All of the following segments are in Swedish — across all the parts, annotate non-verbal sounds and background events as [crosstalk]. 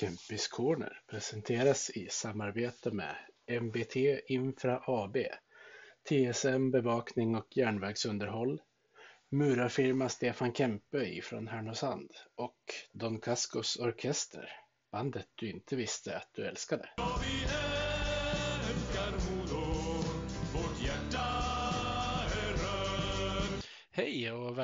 Kempis Corner presenteras i samarbete med MBT Infra AB, TSM Bevakning och järnvägsunderhåll, murarfirma Stefan Kempe ifrån Härnösand och Don Cascos Orkester, bandet du inte visste att du älskade.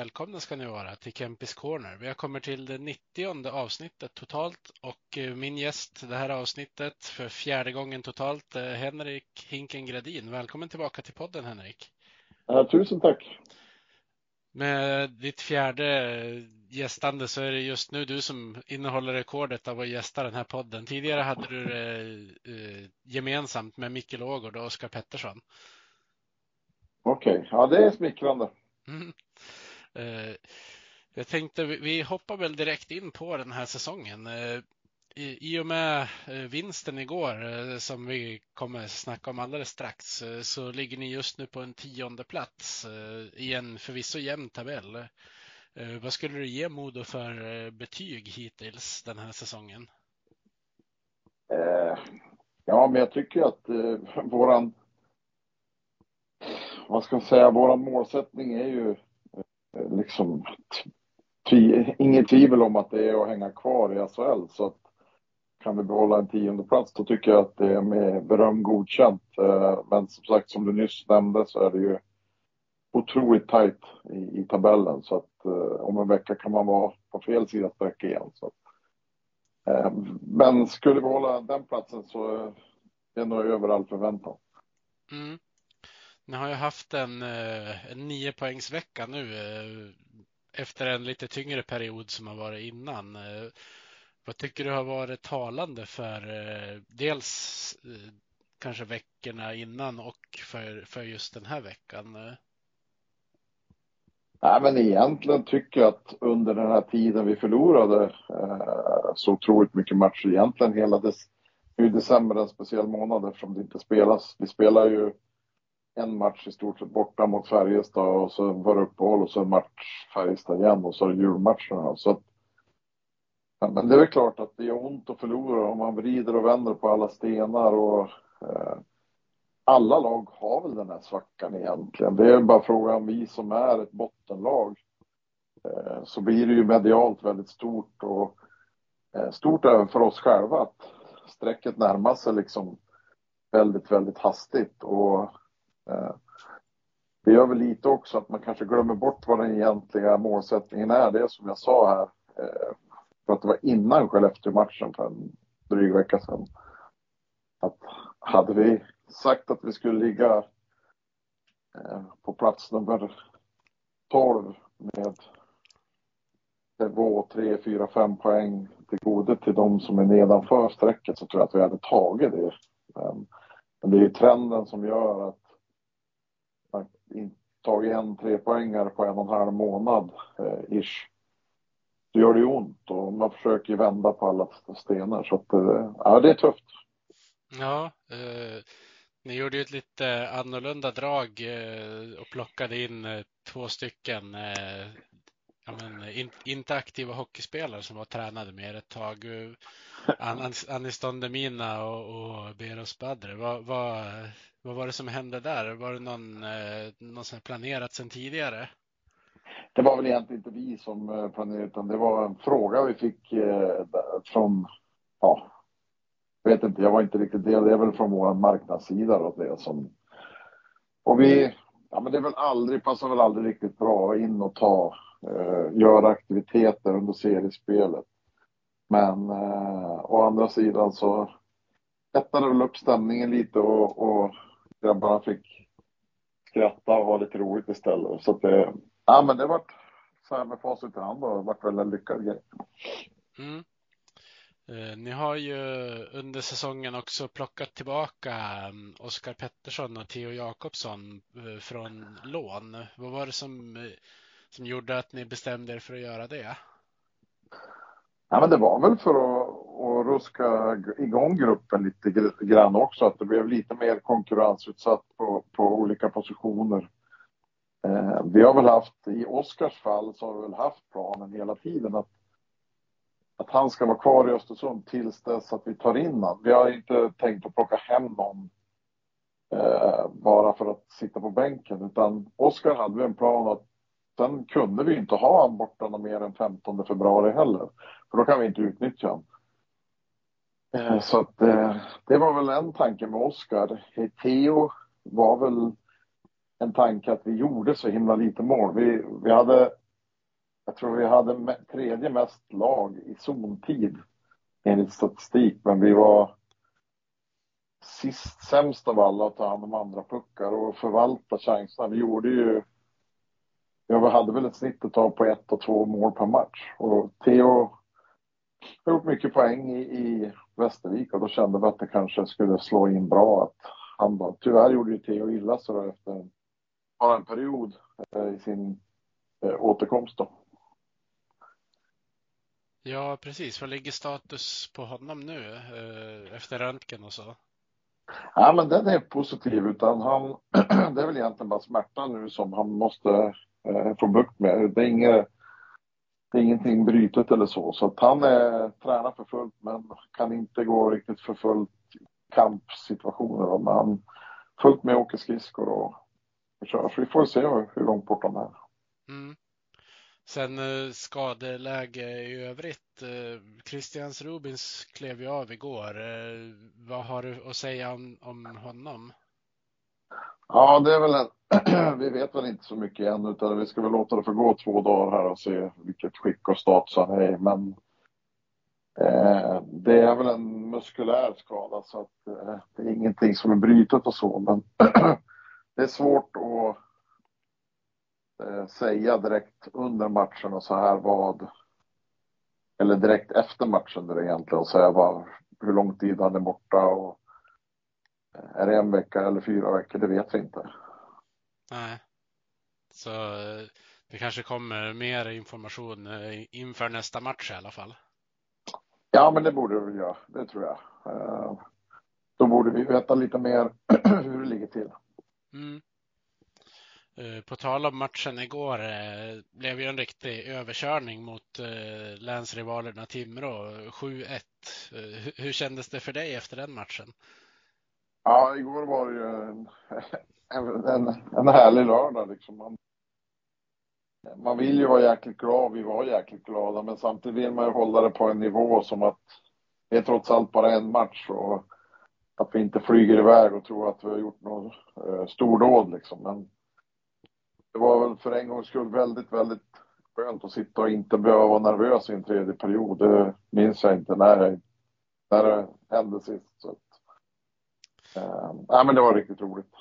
Välkomna ska ni vara till Kempis Corner. Vi har kommit till det 90 avsnittet totalt och eh, min gäst det här avsnittet för fjärde gången totalt är Henrik Hinken Gradin. Välkommen tillbaka till podden Henrik. Ja, tusen tack. Med ditt fjärde gästande så är det just nu du som innehåller rekordet av att gästa den här podden. Tidigare hade du det eh, gemensamt med Micke Lågård och Oskar Pettersson. Okej, okay. ja det är smickrande. Mm. Eh, jag tänkte vi hoppar väl direkt in på den här säsongen. Eh, I och med eh, vinsten igår eh, som vi kommer snacka om alldeles strax eh, så ligger ni just nu på en tionde plats i en förvisso jämn tabell. Vad skulle du ge Modo för betyg hittills den här säsongen? Ja, men jag tycker att våran vad ska jag säga, våran målsättning är ju liksom tvi, inget tvivel om att det är att hänga kvar i SHL. Så att kan vi behålla en tionde plats då tycker jag att det är med beröm godkänt. Eh, men som sagt, som du nyss nämnde så är det ju otroligt tajt i, i tabellen. Så att eh, om en vecka kan man vara på fel sida streck igen. Så att, eh, men skulle vi hålla den platsen så är det nog över all förväntan. Mm. Ni har ju haft en, eh, en nio poängsvecka nu eh, efter en lite tyngre period som har varit innan. Eh, vad tycker du har varit talande för dels kanske veckorna innan och för, för just den här veckan? Nej, men egentligen tycker jag att under den här tiden vi förlorade eh, så otroligt mycket matcher, egentligen hela dess, nu december en speciell månad eftersom det inte spelas. Vi spelar ju en match i stort sett borta mot Färjestad och så var det uppehåll och så match Färjestad igen och så är det julmatcherna. Så att, men det är väl klart att det gör ont att förlora om man vrider och vänder på alla stenar och eh, alla lag har väl den här svackan egentligen. Det är bara frågan om vi som är ett bottenlag eh, så blir det ju medialt väldigt stort och eh, stort även för oss själva att strecket närmar sig liksom väldigt, väldigt hastigt och Eh, det gör väl lite också att man kanske glömmer bort vad den egentliga målsättningen är. Det är som jag sa här, eh, för att det var innan Skellefteå-matchen för en dryg vecka sedan. Att hade vi sagt att vi skulle ligga eh, på plats nummer 12 med två, tre, fyra, fem poäng till gode till de som är nedanför strecket så tror jag att vi hade tagit det. Men det är ju trenden som gör att tagit en trepoängare på en och en halv månad eh, ish. Så gör det ju ont och man försöker vända på alla stenar så att eh, ja, det är tufft. Ja, eh, ni gjorde ju ett lite annorlunda drag eh, och plockade in eh, två stycken eh, ja, men, in, inte aktiva hockeyspelare som var tränade med er ett tag. Eh, Anis Don Demina och, och Beros Badre. Vad, vad, vad var det som hände där? Var det någon, eh, någon som planerat sedan tidigare? Det var väl egentligen inte vi som eh, planerade utan det var en fråga vi fick eh, från, ja, jag vet inte, jag var inte riktigt del, det är väl från vår marknadssida då, det som, och vi, ja men det är väl aldrig, passar väl aldrig riktigt bra in och ta, eh, göra aktiviteter under seriespelet. Men eh, å andra sidan så lättade väl upp stämningen lite och, och grabbarna fick skratta och ha lite roligt istället. Så att det, ja men det vart så här med facit i hand och det vart väl en lyckad grej. Mm. Eh, ni har ju under säsongen också plockat tillbaka mm, Oskar Pettersson och Theo Jakobsson eh, från lån. Vad var det som, eh, som gjorde att ni bestämde er för att göra det? Ja, men det var väl för att, att ruska igång gruppen lite grann också, att det blev lite mer konkurrensutsatt på, på olika positioner. Eh, vi har väl haft, i Oskars fall så har vi väl haft planen hela tiden att att han ska vara kvar i Östersund tills dess att vi tar in honom. Vi har inte tänkt att plocka hem någon eh, bara för att sitta på bänken, utan Oskar hade vi en plan att sen kunde vi inte ha honom borta mer än 15 februari heller, för då kan vi inte utnyttja honom. Eh, så att eh, det var väl en tanke med Oskar. Theo var väl en tanke att vi gjorde så himla lite mål. Vi, vi hade, jag tror vi hade tredje mest lag i zontid enligt statistik, men vi var sist sämst av alla att ta hand om andra puckar och förvalta chanserna. Vi gjorde ju, ja vi hade väl ett snitt att ta på ett och två mål per match och Theo har gjort mycket poäng i, i Västervik och då kände vi att det kanske skulle slå in bra att han bara, tyvärr gjorde ju Theo illa så då efter bara en period eh, i sin eh, återkomst då. Ja, precis. Vad ligger status på honom nu eh, efter röntgen och så? Ja, men den är positiv, utan han, [clears throat] det är väl egentligen bara smärtan nu som han måste eh, få bukt med. Det är, inget, det är ingenting brytet eller så, så att han är, tränar för fullt men kan inte gå riktigt för fullt kampsituationer. Men han fullt med åker skridskor och, och kör, så vi får se hur, hur långt bort han är. Mm. Sen eh, skadeläge i övrigt. Eh, Christians Rubins klev ju av igår. Eh, vad har du att säga om, om honom? Ja, det är väl en, [clears throat] vi vet väl inte så mycket än utan vi ska väl låta det få gå två dagar här och se vilket skick och status han är Men eh, det är väl en muskulär skada så att eh, det är ingenting som är brytet och så. Men [clears throat] det är svårt att säga direkt under matchen och så här vad eller direkt efter matchen där egentligen och säga vad, hur lång tid han är borta och eh, är det en vecka eller fyra veckor, det vet vi inte. Nej. Så eh, det kanske kommer mer information eh, inför nästa match i alla fall. Ja, men det borde det väl göra. Det tror jag. Då borde vi veta lite mer [clears throat] hur det ligger till. Mm. Eh, på tal om matchen igår det blev ju en riktig överkörning mot eh, länsrivalerna Timrå, 7-1. Hur kändes det för dig efter den matchen? Ja, igår var det ju [laughs] en, en, en härlig lördag liksom. Man, man vill ju vara jäkligt glad, vi var jäkligt glada, men samtidigt vill man ju hålla det på en nivå som att det är trots allt bara en match och att vi inte flyger iväg och tror att vi har gjort något eh, stordåd liksom. Men det var väl för en gångs skull väldigt, väldigt skönt att sitta och inte behöva vara nervös i en tredje period. Det minns jag inte när, när det hände sist. Så att, äh, nej, men det var riktigt roligt.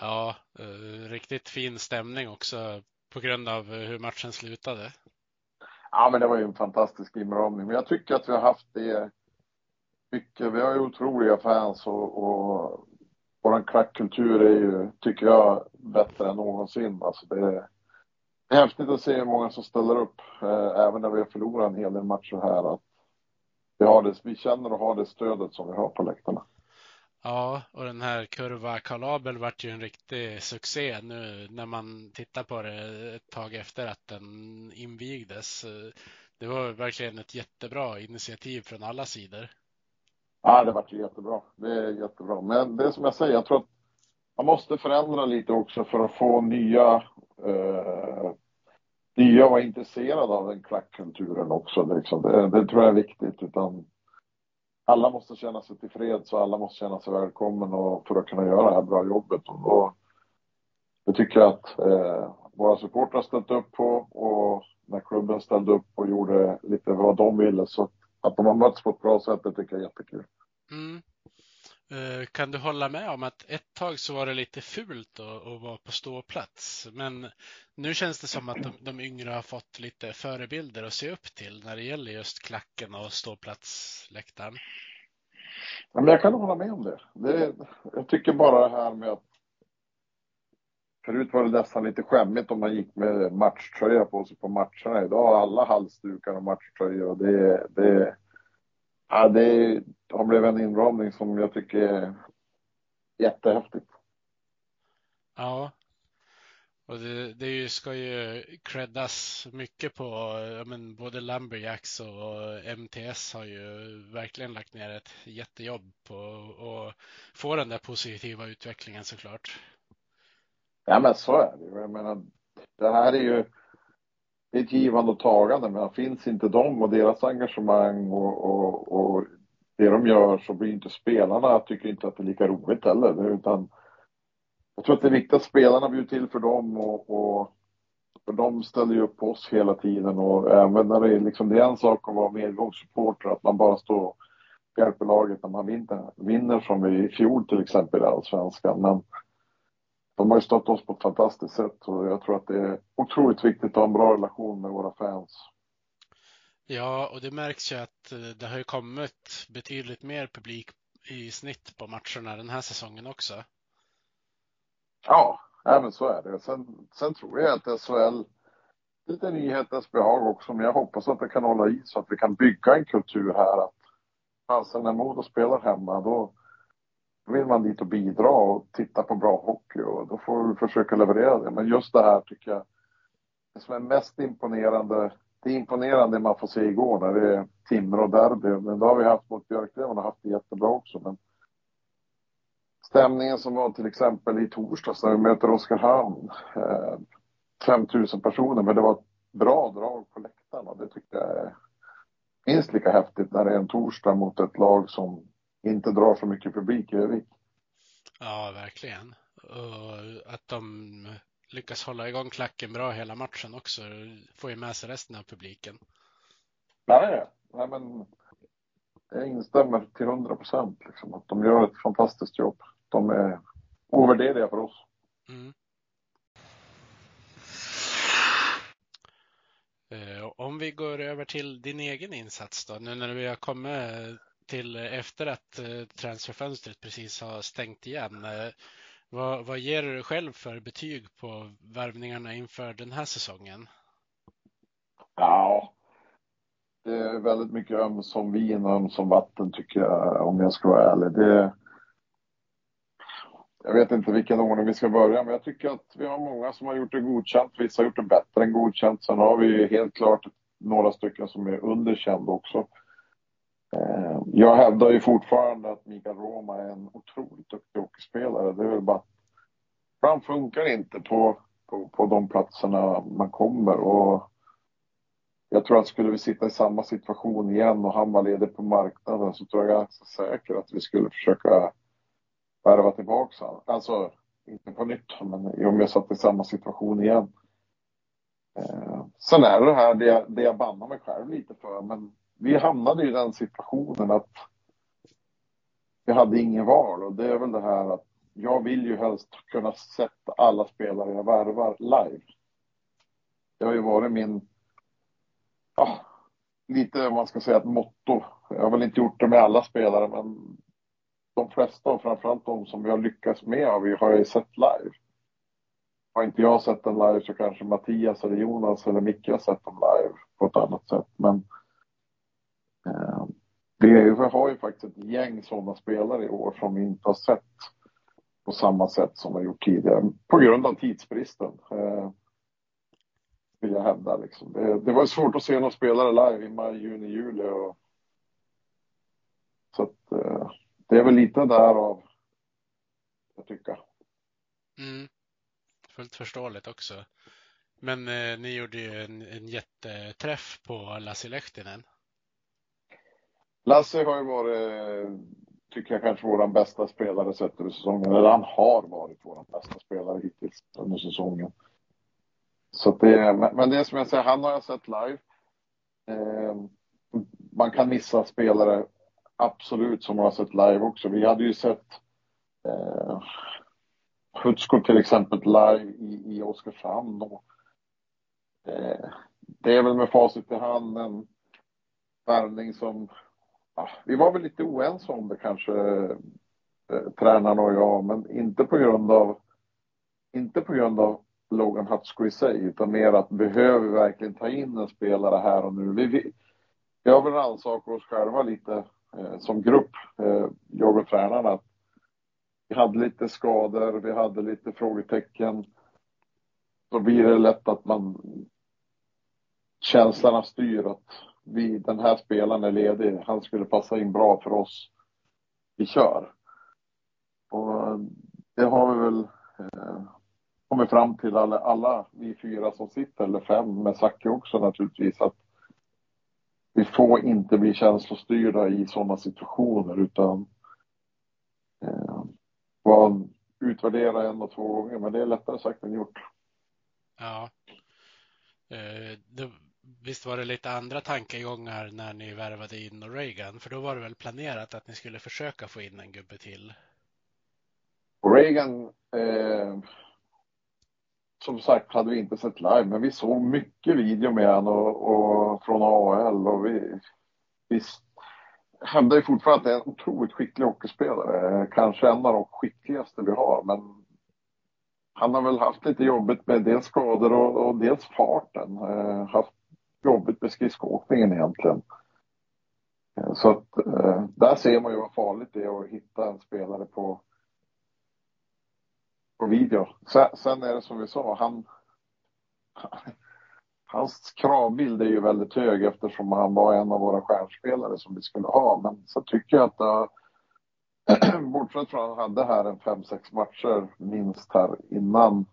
Ja, uh, riktigt fin stämning också på grund av hur matchen slutade. Ja, men det var ju en fantastisk inramning. Men jag tycker att vi har haft det mycket. Vi har ju otroliga fans och, och vår klackkultur är ju, tycker jag, bättre än någonsin. Alltså det, är, häftigt att se hur många som ställer upp, eh, även när vi har förlorat en hel del matcher här. Att vi, har det, vi känner och har det stödet som vi har på läktarna. Ja, och den här kurva Kalabel vart ju en riktig succé nu när man tittar på det ett tag efter att den invigdes. Eh, det var verkligen ett jättebra initiativ från alla sidor. Ja, det vart jättebra. Det är jättebra. Men det är som jag säger, jag tror att man måste förändra lite också för att få nya eh, nya vara intresserade av den klackkulturen också. Liksom. Det, det, tror jag är viktigt. Utan alla måste känna sig tillfreds och alla måste känna sig välkommen och för att kunna göra det här bra jobbet. Och då, det tycker jag att eh, våra supportrar ställt upp på och när klubben ställde upp och gjorde lite vad de ville så att de har mötts på ett bra sätt, det tycker jag är jättekul. Mm. Eh, kan du hålla med om att ett tag så var det lite fult att, att vara på ståplats, men nu känns det som att de, de yngre har fått lite förebilder att se upp till när det gäller just klacken och ståplatsläktaren. Ja, men jag kan hålla med om det. det. Jag tycker bara det här med att Förut var det nästan lite skämmigt om man gick med matchtröja på sig på matcherna. Idag har alla halsdukar och matchtröjor och det, det, ja, det har blivit en inramning som jag tycker är jättehäftigt. Ja. Och det, det ska ju creddas mycket på, men både Lumberjacks och MTS har ju verkligen lagt ner ett jättejobb på att få den där positiva utvecklingen såklart. Ja men så är det ju. Jag menar, det här är ju det är ett givande och tagande, men finns inte de och deras engagemang och, och, och det de gör så blir inte spelarna, tycker inte att det är lika roligt heller. Utan jag tror att det är viktigt att spelarna blir till för dem och, och för de ställer ju upp på oss hela tiden och även när det är liksom, det är en sak att vara medgångssupporter, att man bara står och hjälper laget när man vinner, vinner som vi i fjol till exempel i Allsvenskan. Men de har ju stått oss på ett fantastiskt sätt och jag tror att det är otroligt viktigt att ha en bra relation med våra fans. Ja, och det märks ju att eh, det har ju kommit betydligt mer publik i snitt på matcherna den här säsongen också. Ja, även så är det. Sen, sen tror jag att SHL, lite nyhetens behag också, men jag hoppas att det kan hålla i så att vi kan bygga en kultur här att fasen när Modo spelar hemma då vill man dit och bidra och titta på bra hockey och då får vi försöka leverera det. Men just det här tycker jag, det som är mest imponerande, det är imponerande man får se igår när det är Timrå-derby, men det har vi haft mot Björklöven och haft det jättebra också. Men stämningen som var till exempel i torsdags när vi möter Oskarshamn. Eh, 5000 personer, men det var ett bra drag på läktarna. Det tycker jag är minst lika häftigt när det är en torsdag mot ett lag som inte drar så mycket publik i Övik. Ja, verkligen. Och att de lyckas hålla igång klacken bra hela matchen också får ju med sig resten av publiken. Nej, nej men jag instämmer till hundra procent. Liksom, att de gör ett fantastiskt jobb. De är ovärderliga för oss. Mm. Eh, om vi går över till din egen insats då, nu när vi har kommit till eh, efter att eh, transferfönstret precis har stängt igen. Eh, vad, vad ger du själv för betyg på värvningarna inför den här säsongen? Ja, det är väldigt mycket ömsom vin och ömsom vatten tycker jag, om jag ska vara ärlig. Det, jag vet inte vilken ordning vi ska börja, men jag tycker att vi har många som har gjort det godkänt. Vissa har gjort det bättre än godkänt. Sen har vi helt klart några stycken som är underkända också. Eh, jag hävdar ju fortfarande att Mikael Roma är en otroligt duktig hockeyspelare. Det är väl bara han funkar inte på, på, på de platserna man kommer. Och jag tror att skulle vi sitta i samma situation igen och han var ledig på marknaden så tror jag ganska säkert att vi skulle försöka värva tillbaka honom. Alltså, inte på nytt, men om jag satt i samma situation igen. Eh, sen är det det här det jag, det jag bannar mig själv lite för, men vi hamnade i den situationen att vi hade ingen val och det är väl det här att jag vill ju helst kunna sätta alla spelare jag värvar live. Det har ju varit min, ja, lite om man ska säga ett motto. Jag har väl inte gjort det med alla spelare men de flesta och framförallt de som vi har lyckats med har vi har ju sett live. Har inte jag sett den live så kanske Mattias eller Jonas eller Micke har sett dem live på ett annat sätt. Men vi har ju faktiskt ett gäng sådana spelare i år som vi inte har sett på samma sätt som vi gjort tidigare. På grund av tidsbristen. Eh, vill jag hävda liksom. Det, det var svårt att se några spelare live i maj, juni, juli och så att eh, det är väl lite därav, jag tycker. Mm. Fullt förståeligt också. Men eh, ni gjorde ju en, en jätteträff på Lassi Lehtinen. Lasse har ju varit, tycker jag, kanske vår bästa spelare sett över säsongen. Eller han har varit vår bästa spelare hittills under säsongen. Så det, men det är som jag säger, han har jag sett live. Eh, man kan missa spelare absolut som man har sett live också. Vi hade ju sett eh, Hutsko till exempel live i, i Oskarshamn. Och, eh, det är väl med facit i hand en värvning som ja, vi var väl lite oense om det kanske, eh, tränarna och jag, men inte på grund av inte på grund av Logan Hutsko i sig, utan mer att behöver vi verkligen ta in en spelare här och nu? Vi, vi, vi har väl rannsakat oss själva lite eh, som grupp, eh, jag och tränarna. Att vi hade lite skador, vi hade lite frågetecken. då blir det lätt att man känslorna styr att vi, den här spelaren är ledig, han skulle passa in bra för oss. Vi kör. Och det har vi väl eh, kommit fram till alla, alla vi fyra som sitter, eller fem med Zacke också naturligtvis, att vi får inte bli känslostyrda i sådana situationer utan eh, utvärdera en och två gånger, men det är lättare sagt än gjort. Ja. Eh, det, visst var det lite andra tankegångar när ni värvade in Reagan? För då var det väl planerat att ni skulle försöka få in en gubbe till? Reagan, eh, som sagt hade vi inte sett live, men vi såg mycket video med honom och, och från AL. och vi, vi hävdar ju fortfarande att det är en otroligt skicklig hockeyspelare. Kanske en av de skickligaste vi har, men han har väl haft lite jobbigt med dels skador och, och dels farten. Eh, haft jobbigt med skridskoåkningen egentligen. Eh, så att eh, där ser man ju vad farligt det är att hitta en spelare på, på video. Sen, sen är det som vi sa, han [laughs] hans kravbild är ju väldigt hög eftersom han var en av våra stjärnspelare som vi skulle ha. Men så tycker jag att det eh, [clears throat] bortsett från att han hade här en fem, sex matcher minst här innan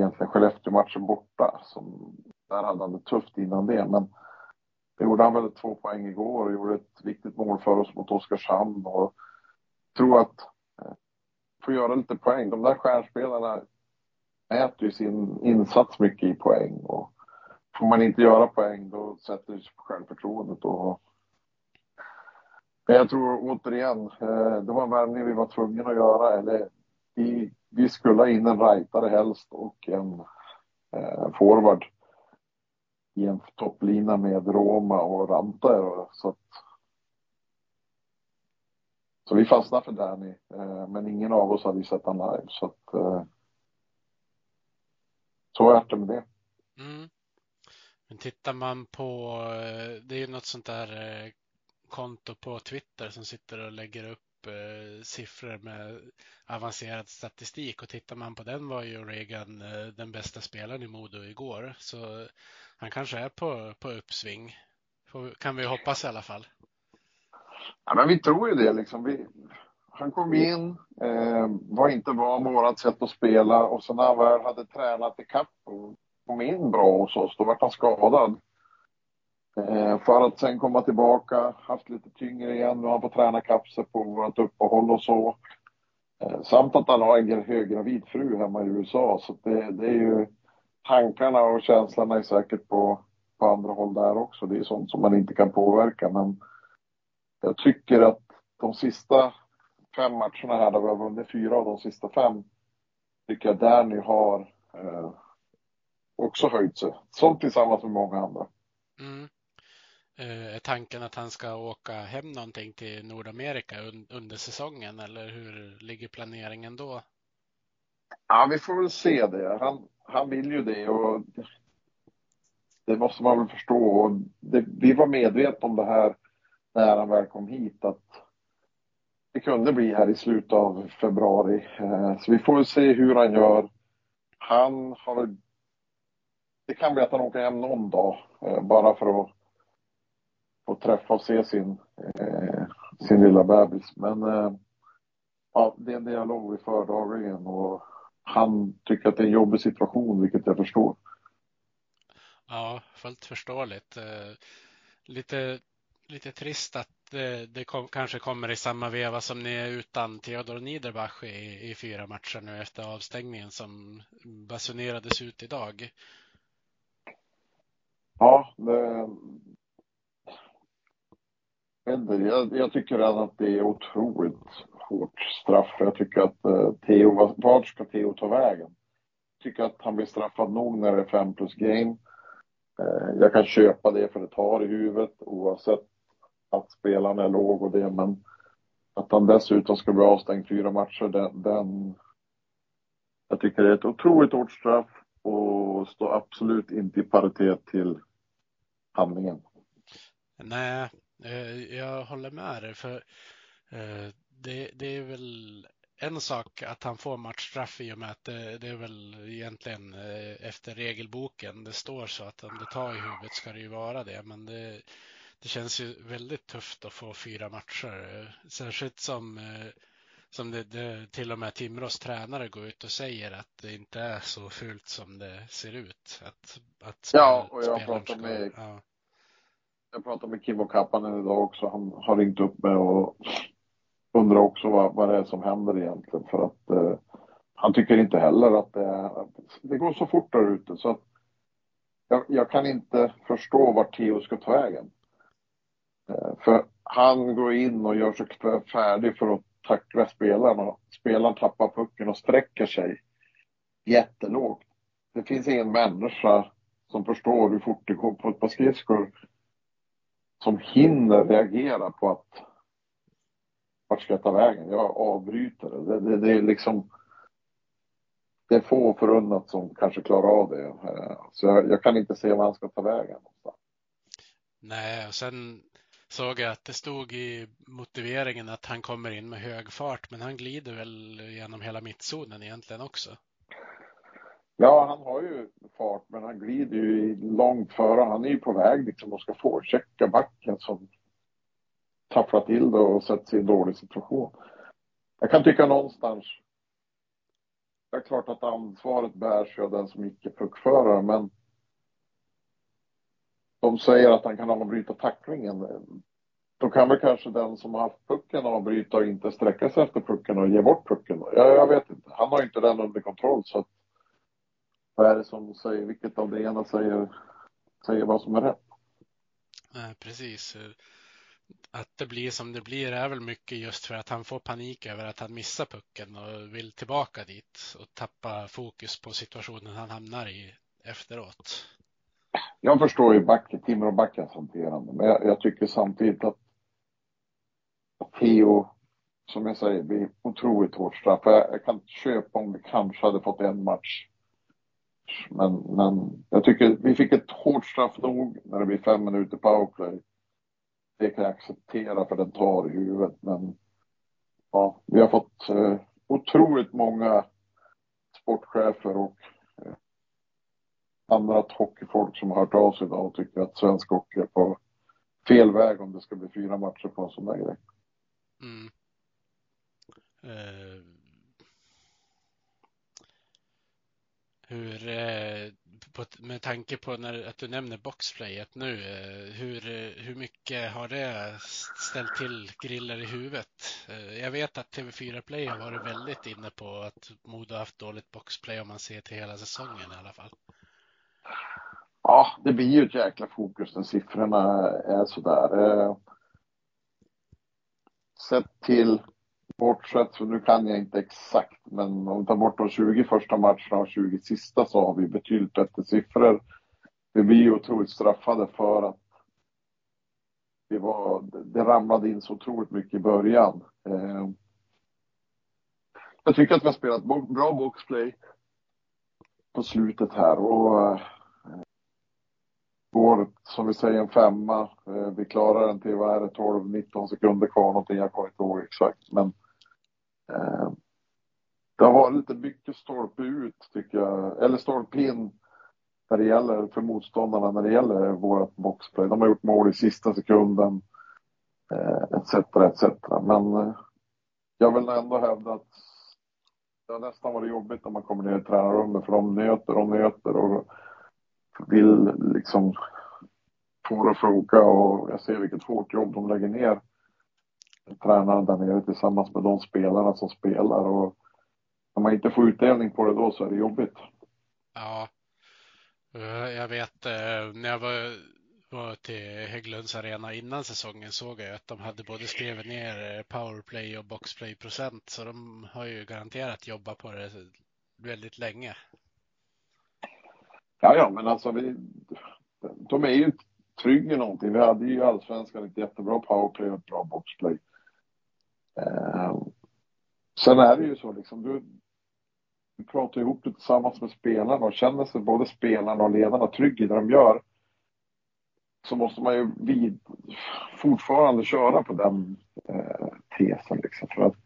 egentligen Skellefteå-matchen borta. Som, där hade han det tufft innan det. Men det gjorde han väl två poäng igår och gjorde ett viktigt mål för oss mot Oskarshamn. Och tror att eh, få göra lite poäng. De där stjärnspelarna äter ju sin insats mycket i poäng. Och får man inte göra poäng då sätter det sig på självförtroendet. Och jag tror återigen, eh, det var en värvning vi var tvungna att göra. Eller vi, vi skulle ha in en rightare helst och en eh, forward i en topplina med Roma och Ranta. Så, att, så vi fastnade för Danny, eh, men ingen av oss hade sett honom live. Så att, eh, så är det med det. Mm. Men tittar man på, eh, det är ju något sånt där eh, konto på Twitter som sitter och lägger upp eh, siffror med avancerad statistik och tittar man på den var ju Reagan eh, den bästa spelaren i Modo igår. Så han kanske är på, på uppsving. kan vi hoppas i alla fall. Ja, men vi tror ju det liksom. Vi, han kom in, eh, var inte van med vårat sätt att spela och så när han väl hade tränat i kapp och kom in bra hos oss, då vart han skadad. Eh, För att sen komma tillbaka, haft lite tyngre igen, nu har han fått träna kapsel sig på vårt uppehåll och så. Eh, samt att han har en höggravid fru hemma i USA, så det, det är ju tankarna och känslorna är säkert på, på andra håll där också. Det är sånt som man inte kan påverka, men jag tycker att de sista fem matcherna här där vi har vunnit fyra av de sista fem tycker jag Danny har eh, också höjt sig. Som tillsammans med många andra. Mm. Eh, är tanken att han ska åka hem någonting till Nordamerika under säsongen eller hur ligger planeringen då? Ja, vi får väl se det. Han, han vill ju det och det måste man väl förstå. Det, vi var medvetna om det här när han väl kom hit att det kunde bli här i slutet av februari. Eh, så vi får väl se hur han gör. Han har väl... Det kan bli att han åker hem någon dag eh, bara för att få träffa och se sin, eh, sin lilla bebis. Men ja, det är en dialog vi för dagligen och han tycker att det är en jobbig situation, vilket jag förstår. Ja, fullt förståeligt. Lite, lite trist att det, det kom, kanske kommer i samma veva som ni är utan Theodor Niederbach i, i fyra matcher nu efter avstängningen som basunerades ut idag. Ja, det, jag, jag tycker att det är otroligt hårt straff. Jag tycker att eh, Theo, vart ska Theo ta vägen? Jag tycker att han blir straffad nog när det är fem plus game. Eh, jag kan köpa det för det tar i huvudet oavsett att spelaren är låg och det, men att han dessutom ska bli avstängd fyra matcher, den, den jag tycker det är ett otroligt hårt straff och står absolut inte i paritet till handlingen. Nej, jag håller med dig för eh, det, det är väl en sak att han får matchstraff i och med att det, det, är väl egentligen eh, efter regelboken det står så att om det tar i huvudet ska det ju vara det. Men det, det känns ju väldigt tufft att få fyra matcher. Särskilt som, eh, som det, det, till och med Timrås tränare går ut och säger att det inte är så fult som det ser ut. Att, att spel, ja, och jag pratar med ja. Jag pratade med Kimmo Kappanen idag också. Han har ringt upp mig och undrar också vad, vad det är som händer egentligen. För att eh, han tycker inte heller att det, är, det går så fort där ute. Så att jag, jag, kan inte förstå vart Theo ska ta vägen. Eh, för han går in och gör sig färdig för att tackla spelarna. spelaren tappar pucken och sträcker sig jättelågt. Det finns ingen människa som förstår hur fort det går på ett par skridskor som hinner reagera på att vart ska jag ta vägen? Jag avbryter det. Det, det, det är liksom det är få förunnat som kanske klarar av det. Eh, så jag, jag kan inte se var han ska ta vägen. Nej, och sen såg jag att det stod i motiveringen att han kommer in med hög fart, men han glider väl genom hela mittzonen egentligen också. Ja, han har ju fart, men han glider ju långt före. Han är ju på väg liksom och ska få backen som tafflar till det och sätter sig i en dålig situation. Jag kan tycka någonstans, det är klart att ansvaret bärs av den som icke puckförare, men de säger att han kan avbryta tacklingen. Då kan väl kanske den som har haft pucken avbryta och inte sträcka sig efter pucken och ge bort pucken. Jag, jag vet inte. Han har inte den under kontroll så att vad är det som säger, vilket av det ena säger, säger vad som är rätt? Nej, precis. Att det blir som det blir är väl mycket just för att han får panik över att han missar pucken och vill tillbaka dit och tappa fokus på situationen han hamnar i efteråt. Jag förstår ju backen, Timrå-backens hanterande, men jag, jag, tycker samtidigt att Theo, som jag säger, blir otroligt hårt straff. Jag, jag kan köpa om vi kanske hade fått en match men, men jag tycker vi fick ett hårt straff nog när det blir fem minuter powerplay. Det kan jag acceptera för den tar i huvudet. Men ja, vi har fått eh, otroligt många sportchefer och eh, andra hockeyfolk som har hört av sig idag och tycker att svensk hockey är på fel väg om det ska bli fyra matcher på en sån där grej. Mm. Eh hur, eh, på, med tanke på när, att du nämner boxplayet nu, eh, hur, eh, hur mycket har det ställt till griller i huvudet? Jag vet att TV4 Play har varit väldigt inne på att Modo haft dåligt boxplay om man ser till hela säsongen i alla fall. Ja, det blir ju ett jäkla fokus när siffrorna är sådär. Sett till bortsett, från, nu kan jag inte exakt, men om vi tar bort de 20 första matcherna och 20 sista så har vi betydligt bättre siffror. Vi blir ju otroligt straffade för att det, var, det ramlade in så otroligt mycket i början. Eh, jag tycker att vi har spelat bra boxplay på slutet här och eh, går, som vi säger, en femma. Eh, vi klarar den till, vad är det, 12-19 sekunder kvar någonting, jag kommer inte ihåg exakt. Men Eh, det har varit lite mycket stolpe ut tycker jag, eller stolpe in när det gäller för motståndarna när det gäller vårt boxplay. De har gjort mål i sista sekunden eh, etc. Etc. Men eh, jag vill ändå hävda att det har nästan varit jobbigt när man kommer ner i tränarrummet för de nöter och nöter och vill liksom få det att funka och jag ser vilket hårt jobb de lägger ner tränaren där nere tillsammans med de spelarna som spelar och om man inte får utdelning på det då så är det jobbigt. Ja, eh, jag vet eh, när jag var, var till Hägglunds arena innan säsongen såg jag att de hade både skrivit ner eh, powerplay och boxplay procent så de har ju garanterat jobbat på det väldigt länge. Ja, ja, men alltså vi, de är ju trygga i någonting. Vi hade ju i allsvenskan ett jättebra powerplay och ett bra boxplay. Eh, sen är det ju så liksom, du, du pratar ihop det tillsammans med spelarna och känner sig både spelarna och ledarna trygga i det de gör så måste man ju vid, fortfarande köra på den eh, tesen. Liksom, för att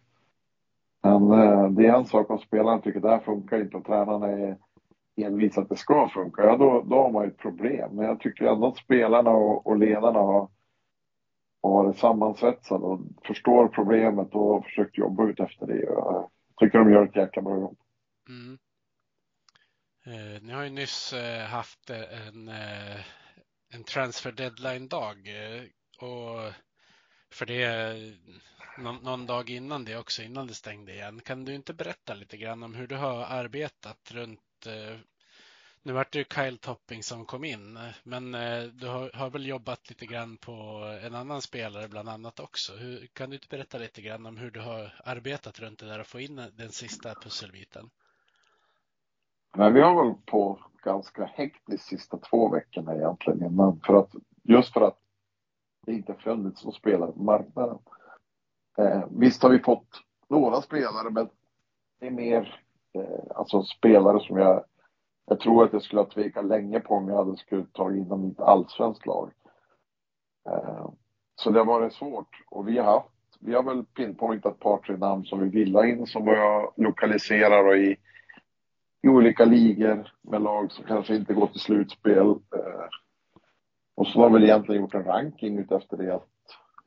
Men eh, det är en sak om spelaren tycker det här funkar inte och tränarna är envis att det ska funka, ja då, då har man ju ett problem. Men jag tycker ändå att spelarna och, och ledarna har, har varit sammansvetsad och förstår problemet och försökt jobba ut efter det. Jag tycker de gör ett jäkla bra jobb. Mm. Eh, ni har ju nyss eh, haft eh, en, eh, en transfer deadline-dag eh, och för det någon, någon, dag innan det också, innan det stängde igen. Kan du inte berätta lite grann om hur du har arbetat runt eh, nu vart det ju Kyle Topping som kom in, men eh, du har, har, väl jobbat lite grann på en annan spelare bland annat också. Hur, kan du inte berätta lite grann om hur du har arbetat runt det där och få in den sista pusselbiten? Men vi har väl på ganska hektiskt sista två veckorna egentligen innan, för att, just för att det inte funnits som spelare på marknaden. Eh, visst har vi fått några spelare, men det är mer eh, alltså spelare som jag jag tror att jag skulle ha tvekat länge på om jag hade skulle ta in dem i ett allsvenskt lag. Eh, så det har varit svårt och vi har haft, vi har väl pinpointat ett par, tre namn som vi vill ha in som jag lokaliserar och i, i olika ligor med lag som kanske inte går till slutspel. Eh, och så har vi egentligen gjort en ranking utefter det att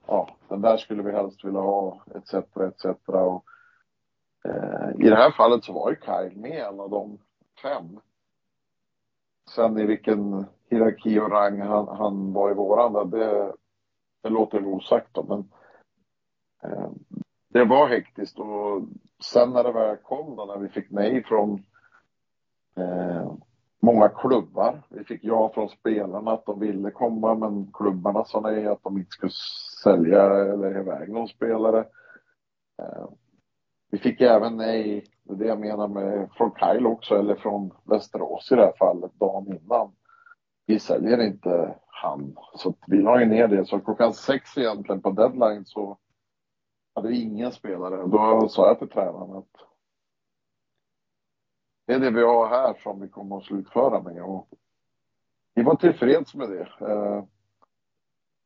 ja, den där skulle vi helst vilja ha, etc. etc. Och, eh, I det här fallet så var ju Kyle med en av de fem. Sen i vilken hierarki och rang han, han var i våran, det, det låter osagt då, men eh, det var hektiskt och sen när det väl kom då, när vi fick nej från eh, många klubbar. Vi fick ja från spelarna att de ville komma, men klubbarna sa nej att de inte skulle sälja eller iväg någon spelare. Eh, vi fick även nej, det är det jag menar med från Kyle också, eller från Västerås i det här fallet, dagen innan. Vi säljer inte han. Så vi la ju ner det. Så klockan sex egentligen på deadline så hade vi ingen spelare. Då sa jag till tränaren att det är det vi har här som vi kommer att slutföra med. Och vi var tillfreds med det. Eh,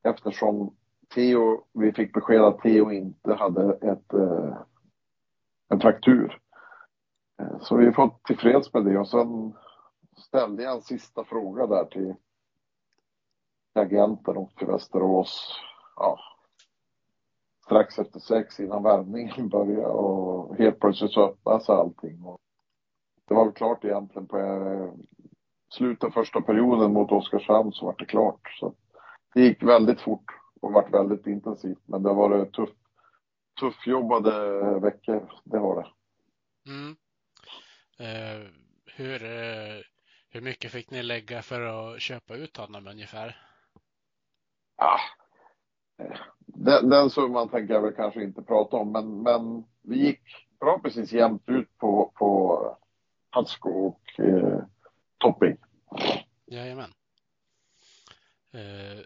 eftersom Theo, vi fick besked att Theo inte hade ett eh, en fraktur. Eh, så vi är fått tillfreds med det och sen ställde jag en sista fråga där till agenten och till Västerås. Ja, strax efter sex innan värmningen började och helt plötsligt så öppnade sig allting. Och det var väl klart egentligen på eh, slutet av första perioden mot Oskarshamn så var det klart. Så det gick väldigt fort och varit väldigt intensivt men det har varit tuff, tuffjobbade veckor, det har det. Mm. Eh, hur, eh, hur mycket fick ni lägga för att köpa ut honom ungefär? Ah, den, den summan tänker jag väl kanske inte prata om, men, men vi gick bra precis jämnt ut på, på Hatsko och eh, Topping. Jajamän. Eh,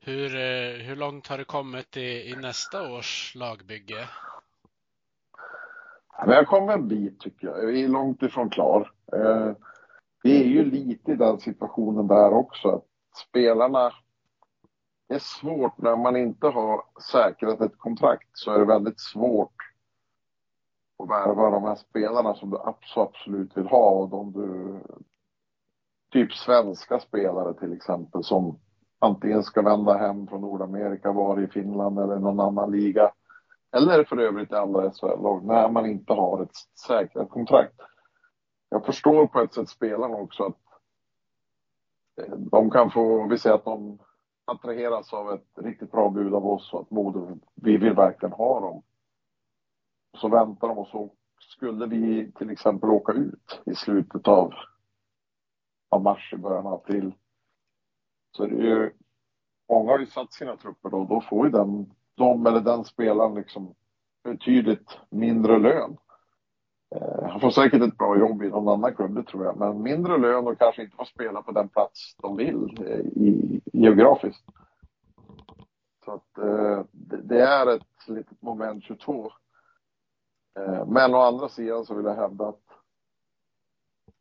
hur, eh, hur långt har du kommit i, i nästa års lagbygge? Vi har kommit en bit tycker jag. Vi är långt ifrån klar. Eh, vi är ju lite i den situationen där också att spelarna det är svårt när man inte har säkrat ett kontrakt så är det väldigt svårt att värva de här spelarna som du absolut vill ha och de du typ svenska spelare till exempel som antingen ska vända hem från Nordamerika, vara i Finland eller någon annan liga. Eller för övrigt i andra SHL-lag, när man inte har ett säkrat kontrakt. Jag förstår på ett sätt spelarna också att eh, de kan få, vi säger att de attraheras av ett riktigt bra bud av oss och att Modo, vi vill verkligen ha dem. Så väntar de och så skulle vi till exempel åka ut i slutet av, av mars, i början av april så det är ju, många har ju satt sina trupper då, då får ju den, de eller den spelaren liksom betydligt mindre lön. Eh, han får säkert ett bra jobb i någon annan klubb, det tror jag, men mindre lön och kanske inte får spela på den plats de vill eh, i, geografiskt. Så att eh, det, det, är ett litet moment 22. Eh, men å andra sidan så vill jag hävda att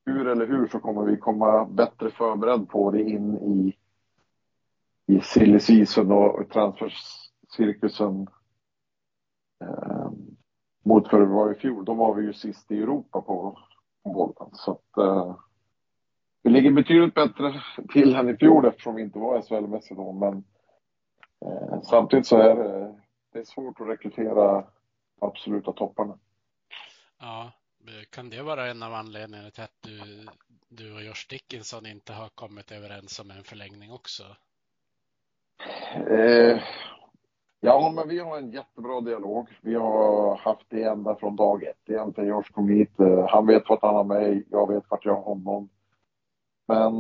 hur eller hur så kommer vi komma bättre förberedd på det in i i silly season och transfers transfercirkusen. Eh, mot för det var i fjol. Då var vi ju sist i Europa på, på bollen. Så att eh, vi ligger betydligt bättre till än i fjol eftersom vi inte var SHL-mässiga då. Men eh, samtidigt så är det, det är svårt att rekrytera absoluta topparna. Ja, kan det vara en av anledningarna till att du, du och Josh Dickinson inte har kommit överens om en förlängning också? Eh, ja, men vi har en jättebra dialog. Vi har haft det ända från dag ett. Egentligen Josh kom hit. Eh, han vet vart han har mig. Jag vet vart jag har honom. Men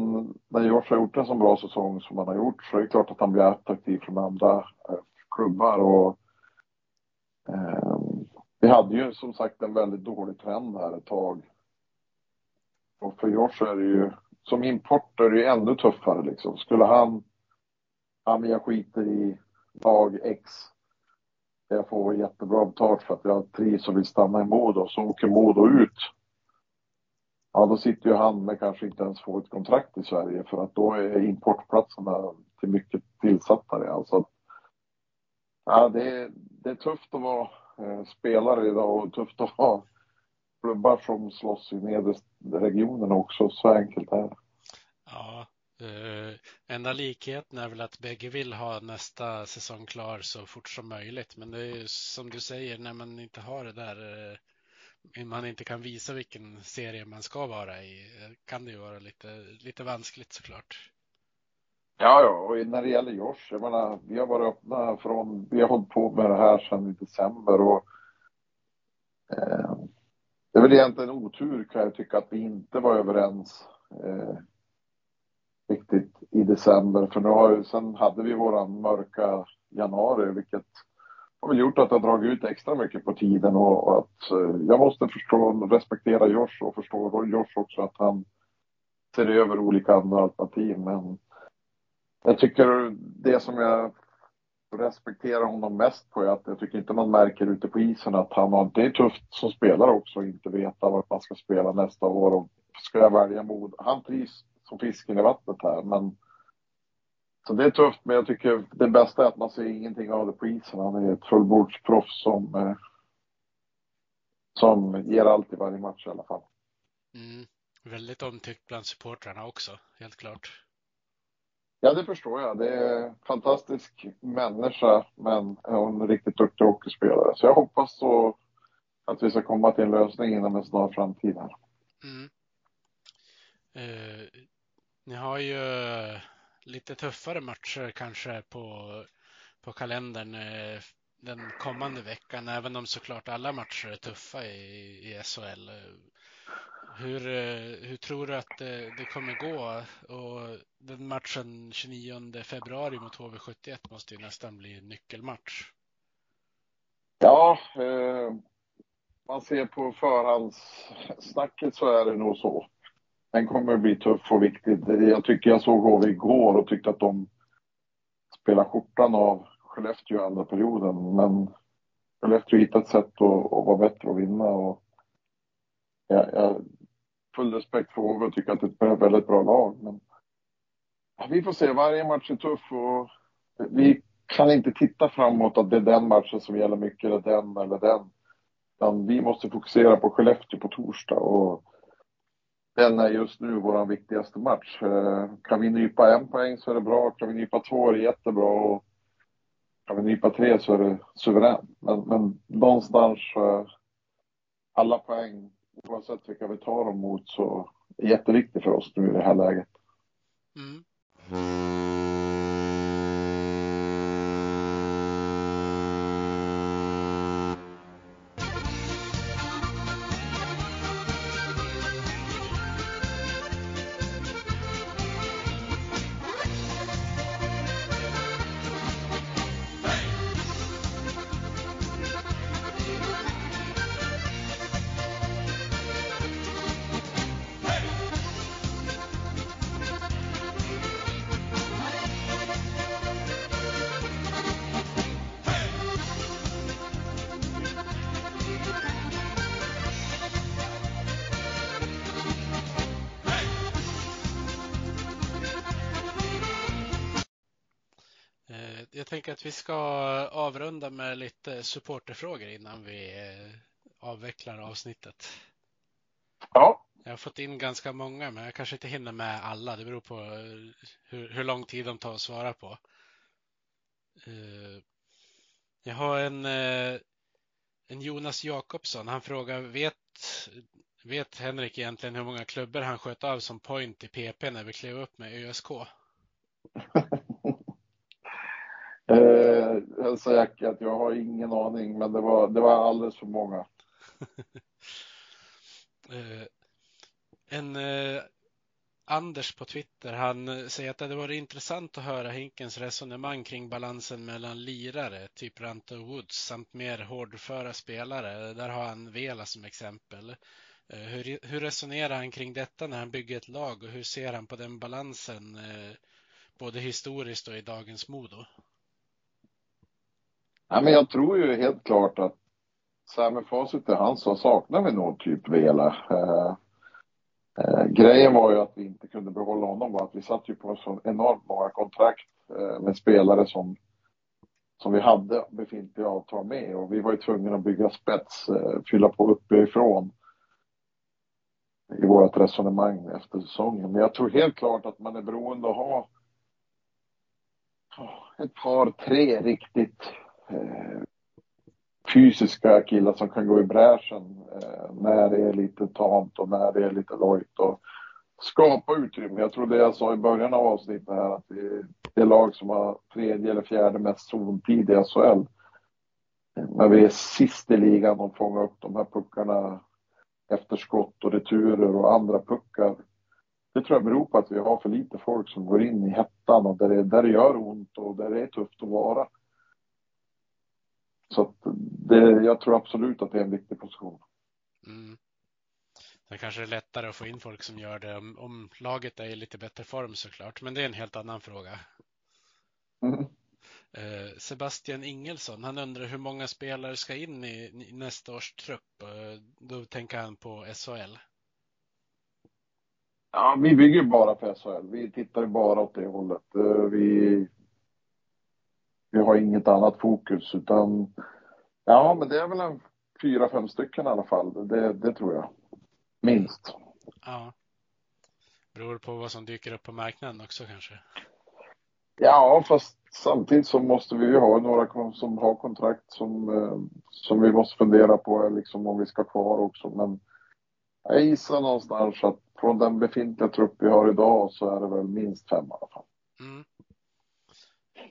när Josh har gjort en så bra säsong som han har gjort så är det klart att han blir attraktiv från andra eh, klubbar. Och, eh, vi hade ju som sagt en väldigt dålig trend här ett tag. Och för Josh är det ju, som import är det ju ännu tuffare liksom. Skulle han, ja men jag skiter i dag X. Jag får jättebra betalt för att jag trivs och vill stanna i Modo. Så åker Modo ut. Ja, då sitter ju han med kanske inte ens får ett kontrakt i Sverige för att då är importplatserna till mycket tillsatta. Alltså, ja, det, är, det är tufft att vara eh, spelare idag och tufft att ha klubbar som slåss i nedre regionen också. Så enkelt är det. Ja, Uh, enda likheten är väl att bägge vill ha nästa säsong klar så fort som möjligt. Men det är ju som du säger, när man inte har det där, uh, man inte kan visa vilken serie man ska vara i, eh, kan det ju vara lite, lite vanskligt såklart. Ja, ja, och när det gäller Josh, jag menar, vi har varit öppna från, vi har hållit på med det här sedan i december och eh, det är väl egentligen otur kan jag tycka att vi inte var överens eh, riktigt i december. För nu har ju, sen hade vi våran mörka januari, vilket har väl gjort att det har dragit ut extra mycket på tiden och, och att eh, jag måste förstå och respektera Josh och förstå Josh också att han ser över olika andra alternativ. Men jag tycker det som jag respekterar honom mest på är att jag tycker inte man märker ute på isen att han har, det är tufft som spelare också att inte veta vart man ska spela nästa år och ska jag välja mod. Han trivs som fisken i vattnet här men så det är tufft men jag tycker det bästa är att man ser ingenting av det på isen. Han är ett fullbordsproffs som, eh, som ger allt i varje match i alla fall. Mm. Väldigt omtyckt bland supportrarna också, helt klart. Ja, det förstår jag. Det är en fantastisk människa, men en riktigt duktig hockeyspelare. Så jag hoppas så att vi ska komma till en lösning inom en snar framtid här. Mm. Ni har ju eh, lite tuffare matcher kanske på, på kalendern eh, den kommande veckan, även om såklart alla matcher är tuffa i, i SHL. Hur, eh, hur tror du att det, det, kommer gå? Och den matchen 29 februari mot HV71 måste ju nästan bli en nyckelmatch. Ja, eh, man ser på förhandssnacket så är det nog så. Den kommer bli tuff och viktig. Jag tycker jag såg HV igår och tyckte att de spelade skjortan av Skellefteå i andra perioden. Men Skellefteå hittade ett sätt att, att vara bättre och vinna. Och jag, jag full respekt för HV och tycker att det är ett väldigt bra lag. Men vi får se, varje match är tuff och vi kan inte titta framåt att det är den matchen som gäller mycket, eller den eller den. Utan vi måste fokusera på Skellefteå på torsdag och den är just nu vår viktigaste match. Eh, kan vi nypa en poäng så är det bra, kan vi nypa två är det jättebra och kan vi nypa tre så är det suveränt. Men, men någonstans, eh, alla poäng oavsett vilka vi tar dem mot så är det jätteviktigt för oss nu i det här läget. Mm. Tänker att vi ska avrunda med lite supporterfrågor innan vi, avvecklar avsnittet. Ja. Jag har fått in ganska många, men jag kanske inte hinner med alla. Det beror på hur, hur lång tid de tar att svara på. Jag har en, en Jonas Jakobsson. Han frågar, vet, vet Henrik egentligen hur många klubbor han sköt av som point i PP när vi klev upp med ÖSK? [laughs] eh, jag att jag har ingen aning, men det var, det var alldeles för många. [laughs] eh, en eh, Anders på Twitter, han säger att det hade varit intressant att höra Hinkens resonemang kring balansen mellan lirare, typ Ranta och Woods, samt mer hårdföra spelare. Där har han Vela som exempel. Eh, hur, hur, resonerar han kring detta när han bygger ett lag och hur ser han på den balansen eh, både historiskt och i dagens Modo? Nej men jag tror ju helt klart att så här med facit i hand så saknar vi nog typ Vela. Eh, eh, grejen var ju att vi inte kunde behålla honom och att vi satt ju på så enormt många kontrakt eh, med spelare som, som vi hade befintliga avtal med och vi var ju tvungna att bygga spets, eh, fylla på uppifrån i vårt resonemang efter säsongen. Men jag tror helt klart att man är beroende av att ha ett par, tre riktigt eh, fysiska killar som kan gå i bräschen eh, när det är lite tamt och när det är lite lojt och skapa utrymme. Jag tror det jag sa i början av avsnittet här att det är lag som har tredje eller fjärde mest zontid i SHL. När vi är sist i ligan och fångar upp de här puckarna efter skott och returer och andra puckar. Det tror jag beror på att vi har för lite folk som går in i hettan och där det, där det gör ont och där det är tufft att vara. Så det, jag tror absolut att det är en viktig position. Mm. Det kanske är lättare att få in folk som gör det om, om laget är i lite bättre form såklart, men det är en helt annan fråga. Mm. Eh, Sebastian Ingelsson, han undrar hur många spelare ska in i, i nästa års trupp? Eh, då tänker han på SHL. Ja, vi bygger bara på SHL. Vi tittar bara åt det hållet. Eh, vi, vi har inget annat fokus utan ja, men det är väl en fyra, fem stycken i alla fall. Det, det tror jag. Minst. Ja. Beror på vad som dyker upp på marknaden också kanske? Ja, fast samtidigt så måste vi ju ha några som har kontrakt som, eh, som vi måste fundera på liksom om vi ska kvar också. Men jag gissar någonstans att från den befintliga trupp vi har idag så är det väl minst fem i alla fall. Mm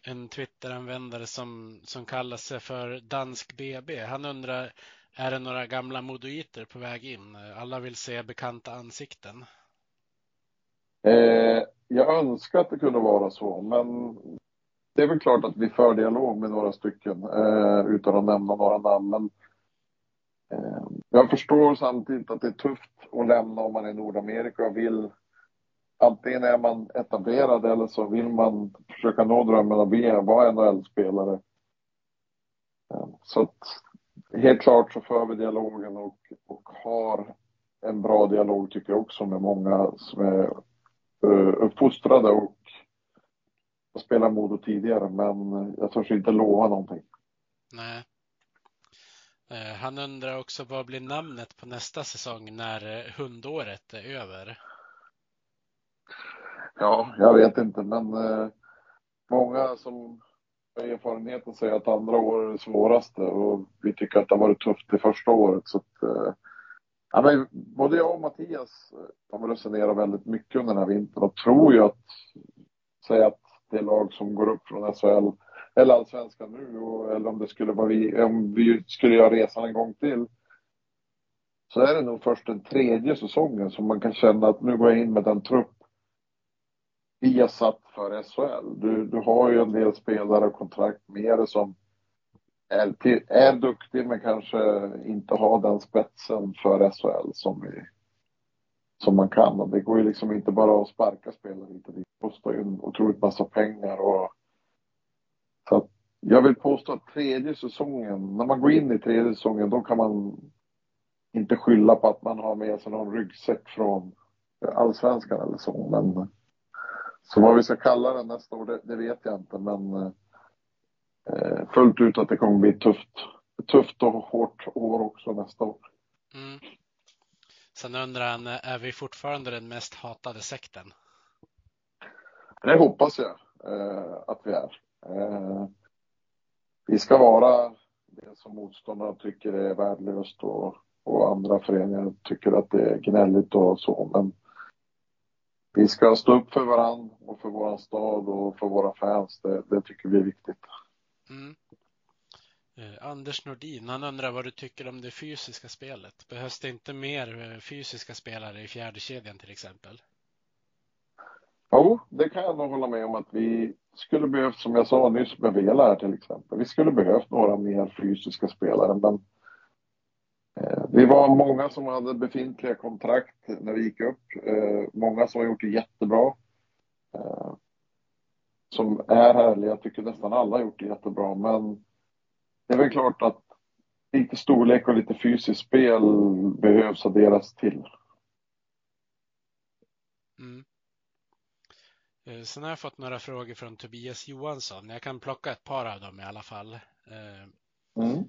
en Twitteranvändare som, som kallar sig för Dansk BB. Han undrar, är det några gamla modoiter på väg in? Alla vill se bekanta ansikten. Eh, jag önskar att det kunde vara så, men det är väl klart att vi för dialog med några stycken eh, utan att nämna några namn. Men, eh, jag förstår samtidigt att det är tufft att lämna om man är i Nordamerika och vill antingen är man etablerad eller så vill man försöka nå drömmen att bli, vara NHL-spelare. Så att helt klart så för vi dialogen och, och har en bra dialog tycker jag också med många som är uh, uppfostrade och spelat Modo tidigare men jag törs inte lova någonting. Nej. Eh, han undrar också vad blir namnet på nästa säsong när eh, hundåret är över? Ja, jag vet inte, men eh, många som har erfarenheten säger att andra år är det svåraste och vi tycker att det har varit tufft det första året. Så att, eh, ja, men både jag och Mattias eh, de har resonerat väldigt mycket under den här vintern och tror ju att, säga att det lag som går upp från SHL eller allsvenskan nu och, eller om det skulle vara vi, om vi skulle göra resan en gång till så är det nog först den tredje säsongen som man kan känna att nu går jag in med den trupp vi har satt för SHL. Du, du har ju en del spelare och kontrakt med dig som är, till, är duktig men kanske inte har den spetsen för SHL som, vi, som man kan. Och det går ju liksom inte bara att sparka spelare hit Det kostar ju en otroligt massa pengar. Och, så att jag vill påstå att tredje säsongen, när man går in i tredje säsongen, då kan man inte skylla på att man har med sig någon ryggsäck från allsvenskan eller så. Men så vad vi ska kalla den nästa år, det, det vet jag inte, men eh, fullt ut att det kommer bli tufft. tufft och hårt år också nästa år. Mm. Sen undrar han, är vi fortfarande den mest hatade sekten? Det hoppas jag eh, att vi är. Eh, vi ska vara det som motståndarna tycker är värdelöst och, och andra föreningar tycker att det är gnälligt och så. Men vi ska stå upp för varann och för våran stad och för våra fans. Det, det tycker vi är viktigt. Mm. Eh, Anders Nordin, han undrar vad du tycker om det fysiska spelet. Behövs det inte mer eh, fysiska spelare i fjärde kedjan till exempel? Jo, det kan jag nog hålla med om att vi skulle behövt, som jag sa nyss med Vela här till exempel, vi skulle behövt några mer fysiska spelare. Men vi var många som hade befintliga kontrakt när vi gick upp. Eh, många som har gjort det jättebra. Eh, som är härliga, jag tycker nästan alla har gjort det jättebra. Men det är väl klart att lite storlek och lite fysiskt spel behövs adderas till. Mm. Eh, sen har jag fått några frågor från Tobias Johansson. Jag kan plocka ett par av dem i alla fall. Mm.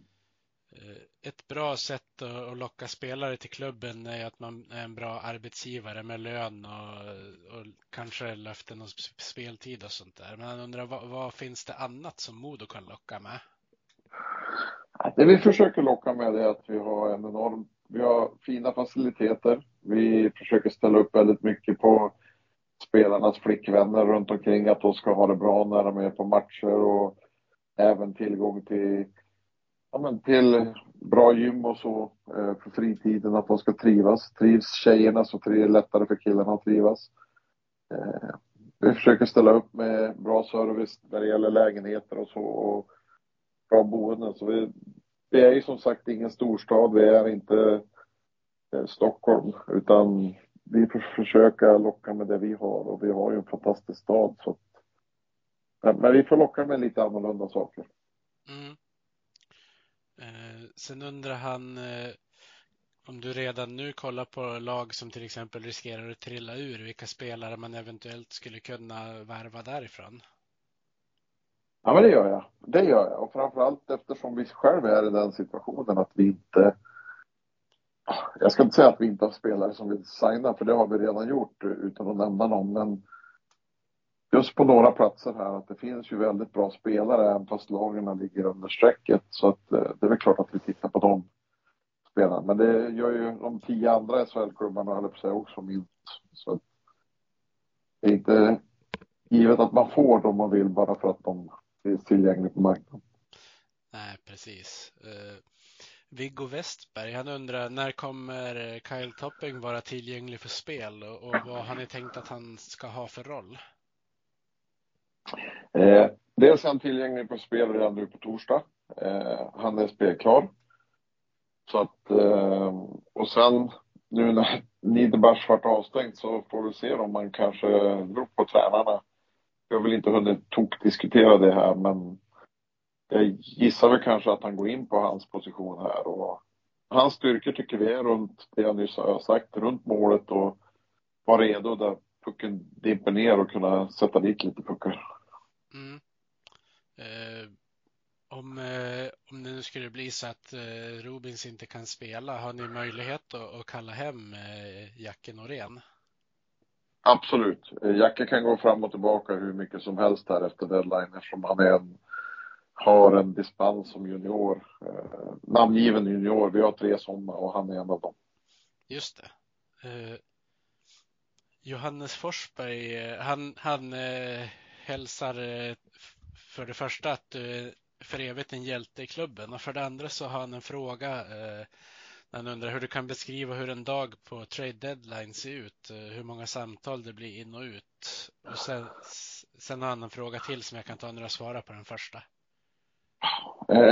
Eh, ett bra sätt att locka spelare till klubben är att man är en bra arbetsgivare med lön och, och kanske löften om speltid och sånt där. Men han undrar vad, vad, finns det annat som Modo kan locka med? Det vi försöker locka med är att vi har en enorm, vi har fina faciliteter. Vi försöker ställa upp väldigt mycket på spelarnas flickvänner runt omkring, att de ska ha det bra när de är på matcher och även tillgång till, ja, men till bra gym och så eh, för fritiden, att de ska trivas. Trivs tjejerna så är det lättare för killarna att trivas. Eh, vi försöker ställa upp med bra service när det gäller lägenheter och så och bra boenden. Så vi, vi är ju som sagt ingen storstad, vi är inte eh, Stockholm, utan vi får försöka locka med det vi har och vi har ju en fantastisk stad. Så att, men vi får locka med lite annorlunda saker. Mm. Eh, sen undrar han eh, om du redan nu kollar på lag som till exempel riskerar att trilla ur, vilka spelare man eventuellt skulle kunna värva därifrån? Ja, men det gör jag. Det gör jag. Och framförallt eftersom vi själva är i den situationen att vi inte jag ska inte säga att vi inte har spelare som vill signa, för det har vi redan gjort utan att nämna någon. Men just på några platser här att det finns ju väldigt bra spelare även fast lagen ligger under strecket. Så att eh, det är väl klart att vi tittar på dem. spelarna. Men det gör ju de tio andra SHL-klubbarna, höll på sig också minst. Så att det är inte givet att man får dem man vill bara för att de finns tillgängliga på marknaden. Nej, precis. Uh... Viggo Westberg, han undrar när kommer Kyle Topping vara tillgänglig för spel och vad har ni tänkt att han ska ha för roll? Eh, dels är han tillgänglig på spel redan nu på torsdag. Eh, han är spelklar. Så att, eh, och sen nu när Niederbach vart avstängt så får vi se om man kanske beror på tränarna. Jag har väl inte hunnit tokdiskutera det här men jag gissar väl kanske att han går in på hans position här och hans styrkor tycker vi är runt det jag nyss har sagt, runt målet och vara redo där pucken dimper ner och kunna sätta dit lite puckar. Mm. Eh, om, eh, om det nu skulle bli så att eh, Robins inte kan spela, har ni möjlighet att, att kalla hem eh, Jacke Norén? Absolut. Jacke kan gå fram och tillbaka hur mycket som helst här efter deadline eftersom han är en har en dispens som junior, eh, namngiven junior. Vi har tre sådana och han är en av dem. Just det. Eh, Johannes Forsberg, eh, han, han eh, hälsar eh, för det första att du är för evigt en hjälte i klubben och för det andra så har han en fråga eh, han undrar hur du kan beskriva hur en dag på trade deadline ser ut, eh, hur många samtal det blir in och ut. Och sen, sen har han en fråga till som jag kan ta när jag svarar på den första.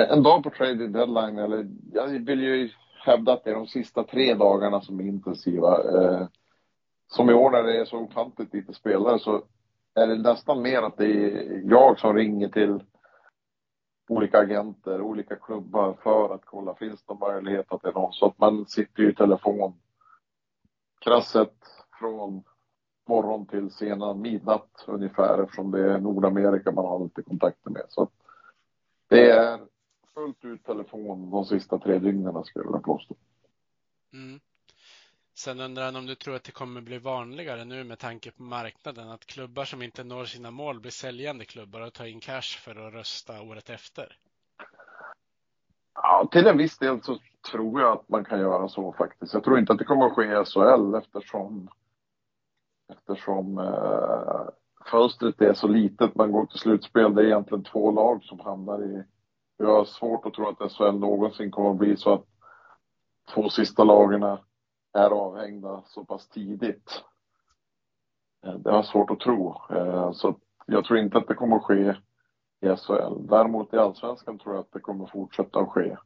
En dag på trade deadline, eller jag vill ju hävda att det är de sista tre dagarna som är intensiva. Som i år när det är så ofantligt lite spelare så är det nästan mer att det är jag som ringer till olika agenter, olika klubbar för att kolla, finns det möjlighet att det är någon? Så att man sitter ju i telefon krasset från morgon till sena midnatt ungefär eftersom det är Nordamerika man har lite kontakter med. Så det är fullt ut telefon de sista tre dygnen skulle jag påstå. Mm. Sen undrar han om du tror att det kommer bli vanligare nu med tanke på marknaden att klubbar som inte når sina mål blir säljande klubbar och tar in cash för att rösta året efter? Ja, till en viss del så tror jag att man kan göra så faktiskt. Jag tror inte att det kommer att ske i SHL eftersom eftersom eh, fönstret är så litet. Man går till slutspel. Det är egentligen två lag som hamnar i... Jag har svårt att tro att SHL någonsin kommer att bli så att två sista lagen är avhängda så pass tidigt. Eh, det har jag svårt att tro. Eh, så jag tror inte att det kommer att ske i SHL. Däremot i Allsvenskan tror jag att det kommer att fortsätta att ske.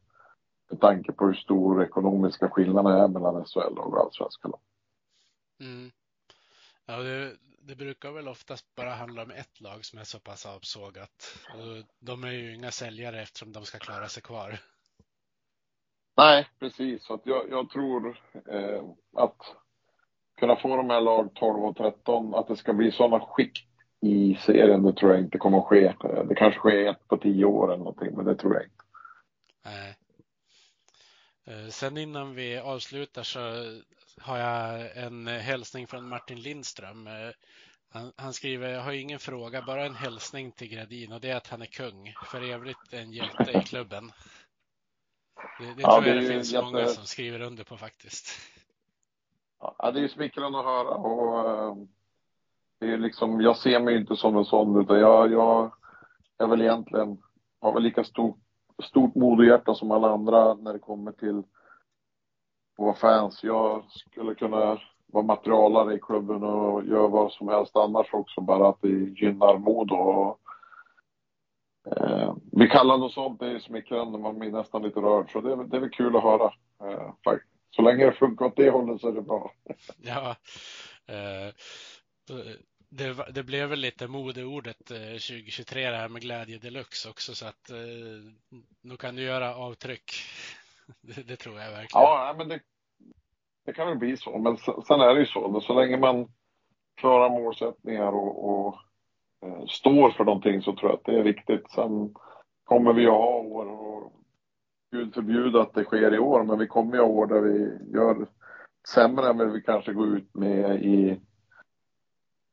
Med tanke på hur stor ekonomiska skillnaden är mellan SHL och Allsvenskan. Mm. Ja, det, det, brukar väl oftast bara handla om ett lag som är så pass avsågat. Och de är ju inga säljare eftersom de ska klara sig kvar. Nej, precis. Så att jag, jag tror eh, att kunna få de här lag 12 och 13, att det ska bli sådana skikt i serien, det tror jag inte kommer att ske. Det kanske sker ett på tio år eller någonting, men det tror jag inte. Nej. Eh, sen innan vi avslutar så har jag en hälsning från Martin Lindström. Eh, han, han, skriver, jag har ingen fråga, bara en hälsning till Gradin och det är att han är kung. För övrigt en hjälte i klubben. Det, det ja, tror jag det, det finns jätte... många som skriver under på faktiskt. Ja, det är ju smickrande att höra och eh, det är liksom, jag ser mig inte som en sån utan jag, jag är väl egentligen, har väl lika stort, stort mod och hjärta som alla andra när det kommer till att vara fans. Jag skulle kunna vara materialare i klubben och göra vad som helst annars också, bara att det gynnar mod och eh, vi kallar något sånt, det är smickrande, man blir nästan lite rörd, så det, det är väl kul att höra. Eh, så länge det funkar åt det hållet så är det bra. [laughs] Ja, eh, det, det, blev väl lite modeordet 2023 eh, det här med glädje deluxe också så att eh, nu kan du göra avtryck. [laughs] Det, det tror jag verkligen. Ja, men det, det kan väl bli så. Men sen är det ju så, så länge man klarar målsättningar och, och Eh, står för någonting så tror jag att det är viktigt. Sen kommer vi att ha år och Gud förbjude att det sker i år, men vi kommer ju ha år där vi gör sämre än vad vi kanske går ut med i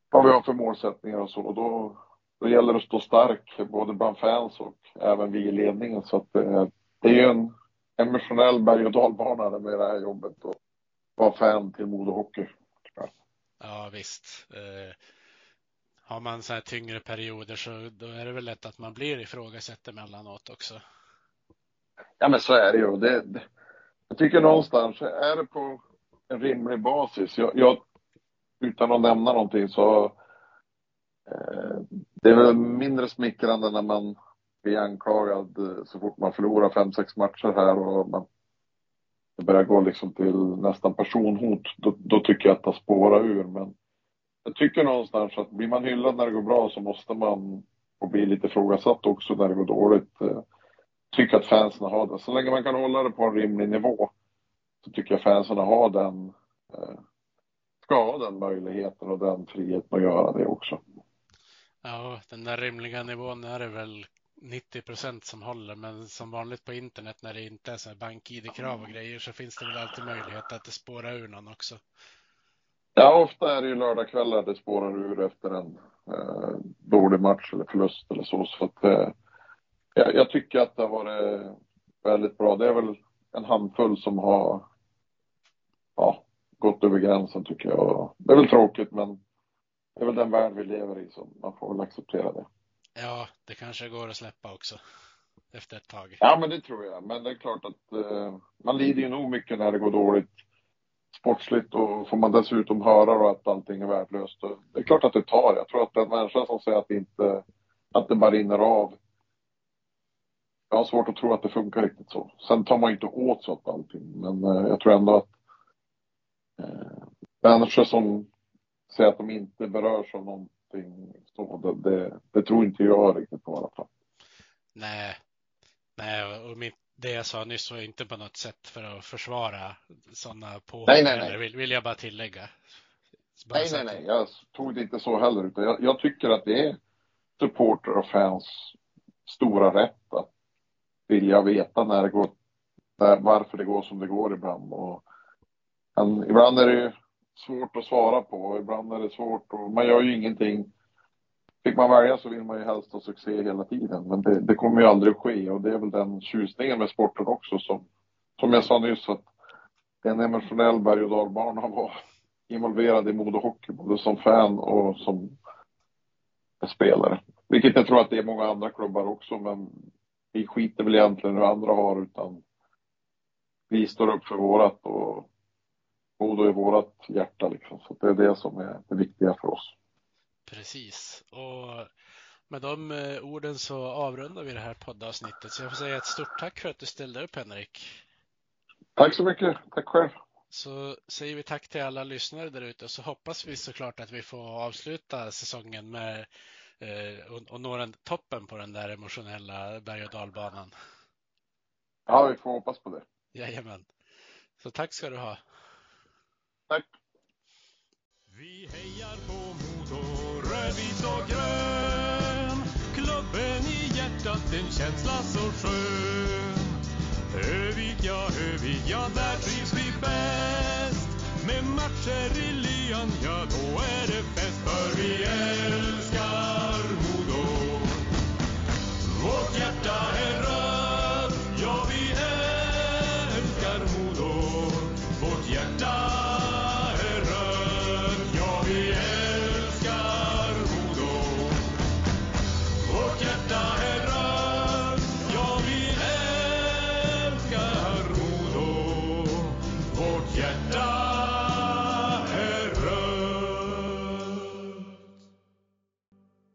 vad vi har för målsättningar och så. Och då, då gäller det att stå stark både bland fans och även vi i ledningen. Så att det, det är ju en emotionell berg och dalbana med det här jobbet och vara fan till Modo Hockey. Ja visst. Eh, har man så här tyngre perioder så då är det väl lätt att man blir ifrågasatt emellanåt också. Ja men så är det ju. Det, det, jag tycker någonstans är det på en rimlig basis. Jag, jag utan att nämna någonting så eh, det är väl mindre smickrande när man blir anklagad eh, så fort man förlorar fem, sex matcher här och man det börjar gå liksom till nästan personhot. Då, då tycker jag att det spårar ur. Men jag tycker någonstans att blir man hyllad när det går bra så måste man få bli lite ifrågasatt också när det går dåligt. Eh, tycker att fansen har det. Så länge man kan hålla det på en rimlig nivå så tycker jag fansen har den eh, ska ha den möjligheten och den friheten att göra det också. Ja, den där rimliga nivån är det väl 90 procent som håller, men som vanligt på internet när det inte är så här bank-id-krav och grejer så finns det väl alltid möjlighet att det spårar ur någon också. Ja, ofta är det ju lördagskvällar det spårar ur efter en eh, dålig match eller förlust eller så. Så att, eh, jag, jag, tycker att det har varit väldigt bra. Det är väl en handfull som har ja, gått över gränsen tycker jag. Det är väl tråkigt men det är väl den värld vi lever i så man får väl acceptera det. Ja, det kanske går att släppa också efter ett tag. Ja, men det tror jag. Men det är klart att eh, man lider ju nog mycket när det går dåligt sportsligt och får man dessutom höra då att allting är värdelöst. Det är klart att det tar. Jag tror att den människan som säger att det inte, att det bara rinner av. Jag har svårt att tro att det funkar riktigt så. Sen tar man inte åt sig av allting, men eh, jag tror ändå att eh, människor som säger att de inte berörs av någonting så, det, det, det tror inte jag riktigt på i alla fall. Nej, nej och det jag sa nyss var inte på något sätt för att försvara sådana påhopp nej, nej, nej. Vill, vill jag bara tillägga. Bara nej, nej, nej, jag tog det inte så heller, utan jag, jag tycker att det är supporter och fans stora rätt att vilja veta när det går, när, varför det går som det går ibland. Och, men ibland är det svårt att svara på ibland är det svårt och man gör ju ingenting. Fick man välja så vill man ju helst ha succé hela tiden, men det, det kommer ju aldrig att ske och det är väl den tjusningen med sporten också som, som jag sa nyss att det är en emotionell berg och dalbana att vara involverad i modehockey, både som fan och som spelare. Vilket jag tror att det är många andra klubbar också, men vi skiter väl egentligen hur andra har, utan vi står upp för vårat och Modo är vårat hjärta liksom. Så det är det som är det viktiga för oss. Precis. Och med de eh, orden så avrundar vi det här poddavsnittet. Så jag får säga ett stort tack för att du ställde upp Henrik. Tack så mycket. Tack själv. Så säger vi tack till alla lyssnare där ute och så hoppas vi såklart att vi får avsluta säsongen med eh, och, och nå den toppen på den där emotionella berg och dalbanan. Ja, vi får hoppas på det. Jajamän. Så tack ska du ha. Tack. Vi hejar på Vit och grön. Klubben i hjärtat, en känsla så skön. Övik, ja, Övik, ja, där trivs vi bäst. Med matcher i lyan, ja, då